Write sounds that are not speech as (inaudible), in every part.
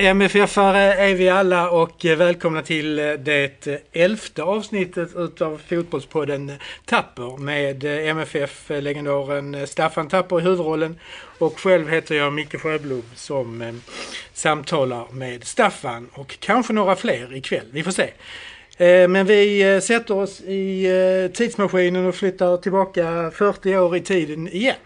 MFF-are är vi alla och eh, välkomna till eh, det eh, elfte avsnittet utav Fotbollspodden Tapper med MFF-legendaren Staffan Tapper i huvudrollen och själv heter jag Micke Sjöblom som samtalar med Staffan och kanske några fler ikväll. Vi får se. Men vi sätter oss i tidsmaskinen och flyttar tillbaka 40 år i tiden igen.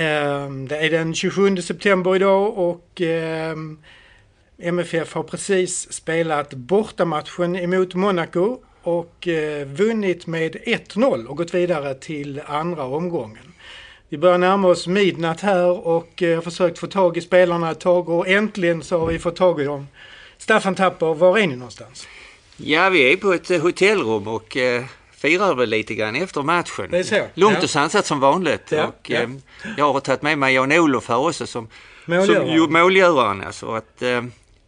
Ehm, det är den 27 september idag och ehm, MFF har precis spelat bortamatchen emot Monaco och eh, vunnit med 1-0 och gått vidare till andra omgången. Vi börjar närma oss midnatt här och eh, har försökt få tag i spelarna ett tag och äntligen så har vi fått tag i dem. Staffan Tapper, var är ni någonstans? Ja, vi är på ett hotellrum och eh, firar väl lite grann efter matchen. Det är så. Lugnt ja. och sansat som vanligt. Ja, och, ja. Eh, jag har tagit med mig Jan-Olof här också som målgöraren. Som, målgöraren alltså, att, eh,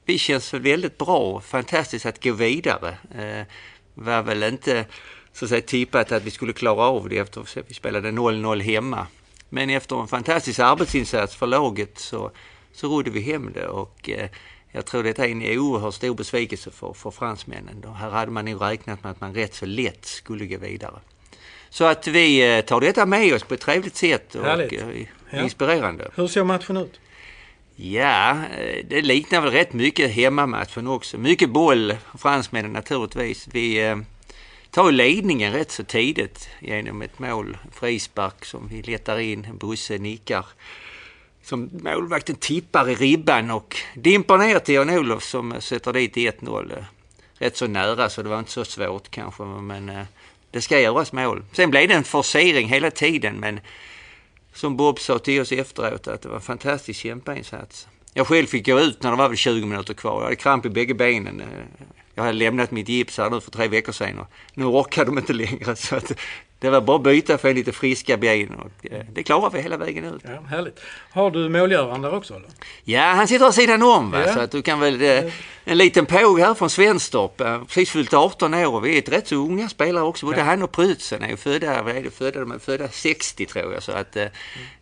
vi känns väldigt bra. Fantastiskt att gå vidare. Eh, var väl inte så att säga tippat att vi skulle klara av det eftersom vi spelade 0-0 hemma. Men efter en fantastisk arbetsinsats för laget så, så rodde vi hem det och eh, jag tror det är en oerhört stor besvikelse för, för fransmännen. Då här hade man nog räknat med att man rätt så lätt skulle gå vidare. Så att vi eh, tar detta med oss på ett trevligt sätt och Härligt. Eh, inspirerande. Hur ser matchen ut? Ja, eh, det liknar väl rätt mycket hemmamatchen också. Mycket boll, fransmännen naturligtvis. Vi tar ledningen rätt så tidigt genom ett mål, frispark som vi letar in. Bosse nickar som målvakten tippar i ribban och dimper ner till Jan-Olof som eh, sätter dit 1-0. Eh, rätt så nära så det var inte så svårt kanske men eh, det ska göras mål. Sen blev det en forcering hela tiden men som Bob sa till oss efteråt att det var en fantastisk kämpainsats. Jag själv fick gå ut när det var väl 20 minuter kvar. Jag hade kramp i bägge benen. Jag hade lämnat mitt gips här nu för tre veckor sedan och nu orkade de inte längre. (laughs) Så att det var bara att byta för lite friska ben och eh, det klarar vi hela vägen ut. Ja, härligt. Har du målgöraren där också eller? Ja, han sitter vid sidan om va? Ja. så att du kan väl... Eh, en liten påg här från Svenstorp, eh, precis fyllt 18 år och vi är ett rätt så unga spelare också. Både Ja. han och Prytzen är ju födda, vad är det, födda, de är födda 60 tror jag. Så att det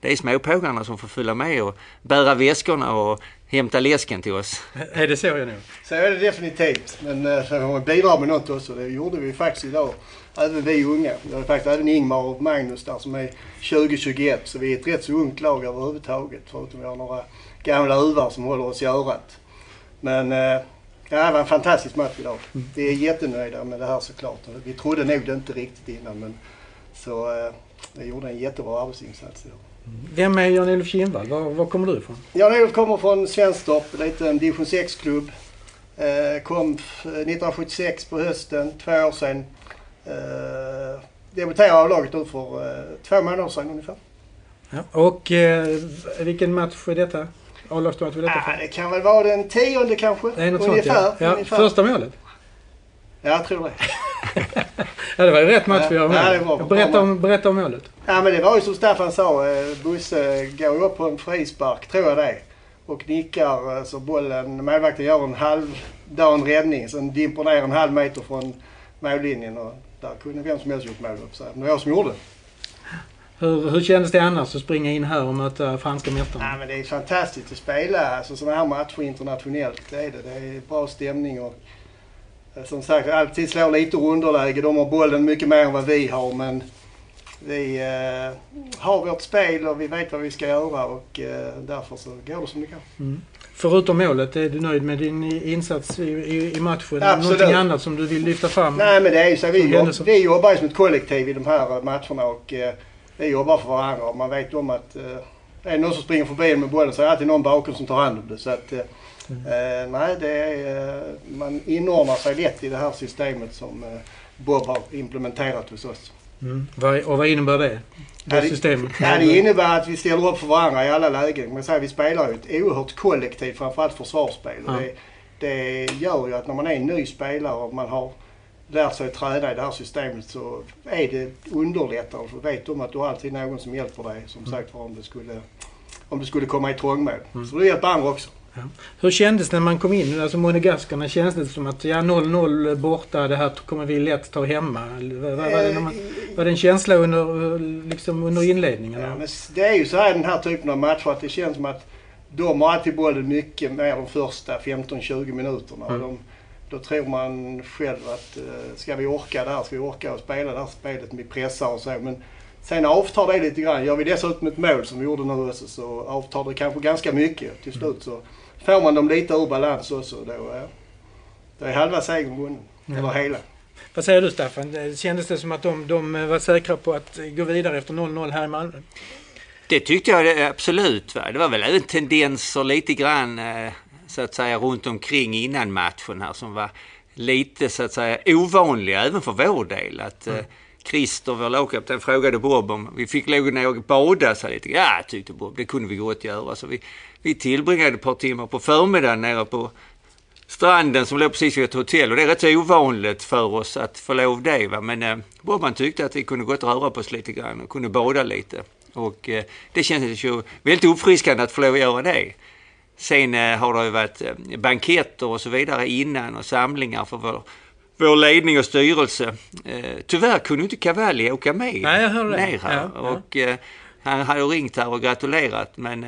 är småpågarna som får följa med och bära väskorna och hämta läsken till oss. Är det så jag nu? Så är det definitivt. Men eh, så får man bidra med något också. Det gjorde vi faktiskt idag. Även vi unga. Vi har faktiskt även Ingmar och Magnus där som är 20-21. Så vi är ett rätt så ungt lag överhuvudtaget. Förutom vi har några gamla uvar som håller oss i örat. Men eh, ja, det var en fantastisk match idag. Vi är jättenöjda med det här såklart. Vi trodde nog det inte riktigt innan men så eh, vi gjorde en jättebra arbetsinsats idag. Vem är Jan-Olof Kindvall? Var, var kommer du ifrån? Jan-Olof kommer från Svenstorp, en liten division 6-klubb. Eh, kom f- 1976 på hösten, två år sedan. Eh, debuterade av laget nu för eh, två månader sedan ungefär. Ja. Och eh, vilken match är detta? A-lagsmatch är detta Ah, för? det kan väl vara den tionde kanske? Det är något sånt ungefär. ja. ja. ungefär. Första målet? Ja, jag tror det. (laughs) Ja, det var ju rätt match vi Ja, var med. bra Berätta om, berätta om målet. Ja, men det var ju som Staffan sa. eh, Bosse går upp på en frispark, tror jag det. Och nickar eh, så bollen, målvakten gör en halvdan räddning. Sen dimper ner en halv meter från mållinjen. Och där kunde vem som helst gjort mål upp. Så det var jag som gjorde det. Hur, hur kändes det annars att springa in här och möta franska Ja, mästaren? men det är fantastiskt att spela alltså, sådana här matcher internationellt. Det är det. Det är bra stämning och som sagt alltid slår lite underläge. De har bollen mycket mer än vad vi har men vi eh, har vårt spel och vi vet vad vi ska göra och eh, därför så går det som det går. Mm. Förutom målet, är du nöjd med din insats i, i, i matchen? Absolut. Någonting annat som du vill lyfta fram? Nej men det är ju så. Vi, jobb, vi jobbar ju som ett kollektiv i de här eh, matcherna och eh, vi jobbar för varandra och man vet om att är det någon som springer förbi med bollen så är det alltid någon bakom som tar hand om det. Så att, eh, eh, nej, det är, eh, man inordnar sig lätt i det här systemet som Bob har implementerat hos oss. Mm. Och vad innebär det? Det systemet? Ja, det innebär att vi ställer upp för varandra i alla lägen. Men så här, vi spelar ju ett oerhört kollektiv, framförallt försvarsspel. Ja. Det, det gör ju att när man är en ny spelare och man har lärt sig att träna i det här systemet så är det underlättande. För du vet om att du alltid någon som hjälper dig. Som sagt var om det skulle, om det skulle komma i trångmål. Så du hjälper andra också. Hur kändes det när man kom in? Alltså monegaskarna kändes det som att ja 0-0 borta, det här kommer vi lätt ta hemma? Var, var, var, det, man, var det en känsla under, liksom under inledningen? Ja, men det är ju så här i den här typen av matcher att det känns som att de har alltid bollen mycket mer de första 15-20 minuterna. Mm. De, då tror man själv att uh, ska vi orka det här, ska vi orka och spela det här spelet med pressar och så. Men sen avtar det lite grann. Gör vi dessutom ett mål som vi gjorde nu också så avtar det kanske ganska mycket. Till slut så får man dem lite ur balans också. Då, då är halva segern vunnen. Mm. Eller hela. Vad säger du Staffan? Kändes det som att de, de var säkra på att gå vidare efter 0-0 här i Malmö? Det tyckte jag absolut. Va? Det var väl även tendenser lite grann eh, så att säga runt omkring innan matchen här som var lite så att säga ovanliga även för vår del. Att mm. Christer, vår lagkapten, frågade Bob om vi fick lov ner och bada så lite. Ja, tyckte Bob, det kunde vi gott göra. Så vi, vi tillbringade ett par timmar på förmiddagen nere på stranden som låg precis vid ett hotell och det är rätt så ovanligt för oss att få lov det. Va? Men eh, Bobban tyckte att vi kunde gott röra på oss lite grann och kunde bada lite. Och eh, det kändes ju väldigt uppfriskande att få lov att göra det. Sen eh, har det ju varit eh, banketter och så vidare innan och samlingar för vår, vår ledning och styrelse. Eh, tyvärr kunde inte Cavalli åka med Nej, jag hörde ner här. Ja, ja. Och, han hade ringt här och gratulerat men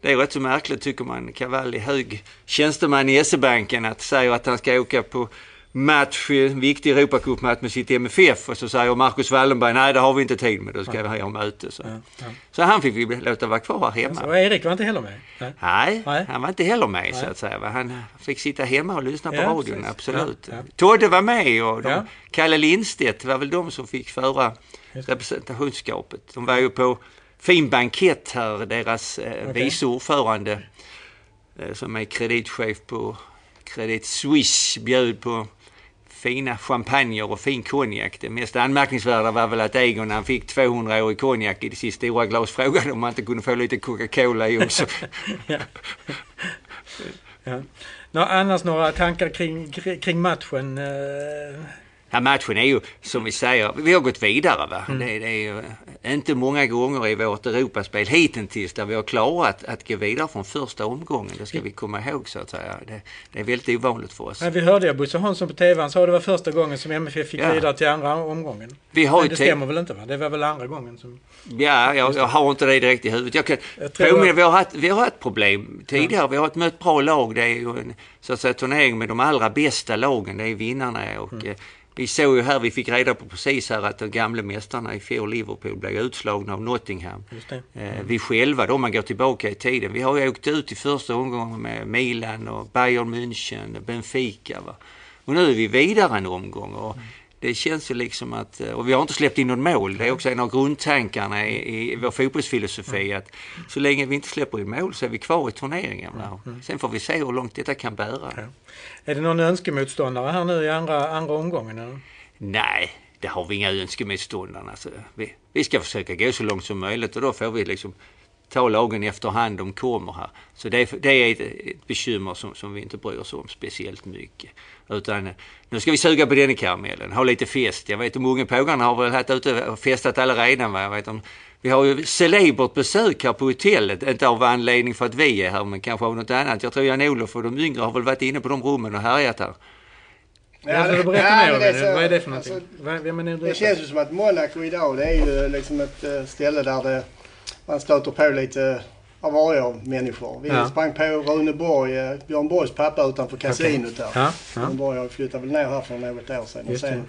det är rätt så märkligt tycker man. Cavalli, hög tjänsteman i SE-banken, att säger att han ska åka på match, en viktig Europacupmatch med sitt MFF och så säger Marcus Wallenberg nej det har vi inte tid med, då ska vi ha möte. Så. Ja, ja. så han fick vi låta vara kvar här hemma. Och Erik var inte heller med? Nej. Nej, Nej. han var inte heller med så Nej. att säga. Han fick sitta hemma och lyssna på Ja, radion, precis. absolut. Ja. Todde var med och de. Kalle Lindstedt var väl de som fick föra representationsskapet. De var ju på fin bankett här, deras eh, Okej. vice ordförande eh, som är kreditchef på Credit Suisse bjöd på fina champagner och fin konjak. Det mest anmärkningsvärda var väl att Egon han fick 200 år i konjak i sitt stora glas frågade om man inte kunde få lite Coca-Cola i också. (laughs) Ja. ja. Nå, annars några tankar kring, kring- kring matchen? eh, Ja, matchen är ju som vi säger, vi har gått vidare. Va? Mm. Det, det är ju inte många gånger i vårt Europaspel hittills där vi har klarat att gå vidare från första omgången. Det ska vi komma ihåg så att säga. Det, det är väldigt ovanligt för oss. Ja, vi hörde ju Bosse Hansson på TV. Han sa att det var första gången som MFF fick Ja. vidare till andra omgången. Vi har Men det stämmer väl inte? va? Det var väl andra gången som... Ja, jag, jag har inte det direkt i huvudet. Jag kan Jag påminna, vi, har haft, vi har haft problem tidigare. Vi har mött bra lag. Det är ju en så att säga, turnering med de allra bästa lagen. Det är vinnarna. Och, Mm. Vi såg ju här, vi fick reda på precis här att de gamla mästarna i fjol, Liverpool, blev utslagna av Nottingham. Eh, Vi själva då, om man går tillbaka i tiden, vi har ju åkt ut i första omgången med Milan och Bayern München, Benfica. Va? Och nu är vi vidare en omgång. Och det känns ju liksom att, och vi har inte släppt in något mål. Det är också en av grundtankarna i, i vår fotbollsfilosofi att så länge vi inte släpper in mål så är vi kvar i turneringen. Va? Sen får vi se hur långt detta kan bära. Ja. Är det någon önskemotståndare här nu i andra, andra omgången? Eller? Nej, det har vi inga önskemotståndare. Alltså, vi, vi ska försöka gå så långt som möjligt och då får vi liksom ta lagen efterhand de kommer här. Så det, är- det är ett, ett bekymmer som, som vi inte bryr oss om speciellt mycket. Utan eh, nu ska vi suga på den karamellen, ha lite fest. Jag vet de unga pågarna har väl varit ute och festat alla redan. Va? Jag vet om, vi har ju celebert besök här på hotellet, inte av anledning för att vi är här men kanske av något annat. Jag tror Jan-Olof och de yngre har väl varit inne på de rummen och härjat här. Ja, så det- du berätta ja, mer om det Vad är det för någonting? alltså, Vad- Vem är det Det känns ju som att Monaco idag det är ju liksom ett eh, ställe där det, man stöter på lite av varje människor. Vi Ja. sprang på Rune Borg, eh, Björn Borgs pappa utanför kasinot där. Ja, ja. Björn Borg har flyttat väl ner här för något år sedan. Och Just sen,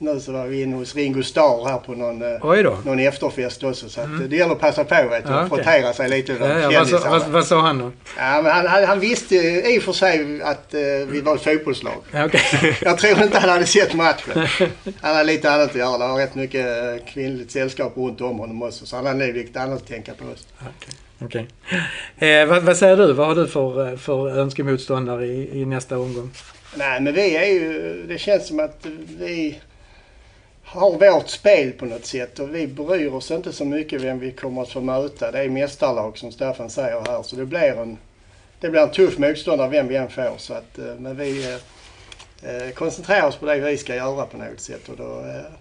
nu så var vi inne hos Ringo Starr här på någon, eh, någon efterfest också. Så eh, det gäller att passa på vet du, Ja, okej. frottera sig lite Ja, ja, vad, sa, kändisarna. vad, vad sa han då? Ja, men han, han, han visste i och för sig att eh, vi var ett fotbollslag. Ja, okej. (laughs) Jag tror inte han hade sett matchen. (laughs) Han hade lite annat att göra. Det var rätt mycket eh, kvinnligt sällskap runt om honom också. Så han hade nog lite annat att tänka på. Också. Okej. Okej. Eh, vad, vad säger du? Vad har du för, eh, för önskemotståndare i, i nästa omgång? Nej, men vi är ju... Det känns som att vi har vårt spel på något sätt och vi bryr oss inte så mycket vem vi kommer att få möta. Det är mästarlag som Staffan säger här. Så det blir en, det blir en tuff motståndare vem vi än får. Så att, eh, men vi eh, eh, koncentrerar oss på det vi ska göra på något sätt. Och då eh,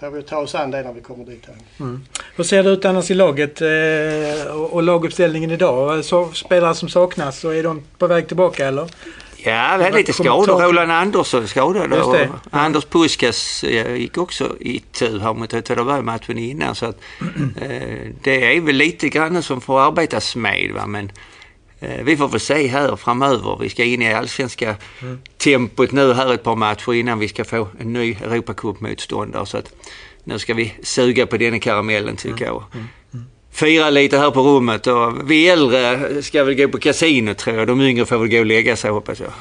får vi ta oss an det när vi kommer dit. Mm. Hur ser det ut annars i laget eh, och, och laguppställningen idag? Så, spelare som saknas, så är de på väg tillbaka eller? Ja, vi hade lite skador. Roland Andersson skadad Just och det. Anders Puskas eh, gick också i tur här mot Åtvidaberg matchen innan. Så att, (clears throat) eh, det är väl lite grann som får arbetas med. Va? Men eh, vi får väl se här framöver. Vi ska in i allsvenska mm. tempot nu här ett par matcher innan vi ska få en ny Europacup-motståndare. Så att nu ska vi suga på den karamellen tycker jag. Mm. Mm. Fira lite här på rummet och vi äldre ska väl gå på kasino tror jag. De yngre får väl gå och lägga sig hoppas jag.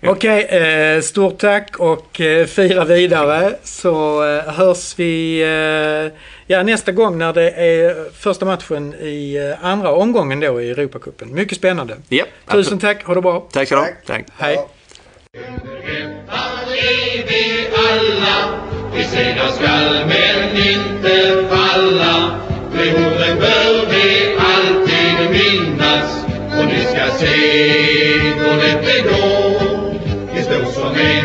Ja. Okej, eh, stort tack och eh, fira vidare så eh, hörs vi eh, ja, nästa gång när det är första matchen i andra omgången då i Europacupen. Mycket spännande. Ja, Tusen tack, ha det bra. Tack så tack. tack. Hej. Vi segrar skall men inte falla. Perioden bör vi alltid minnas och ni ska se då det blir då. Det står som en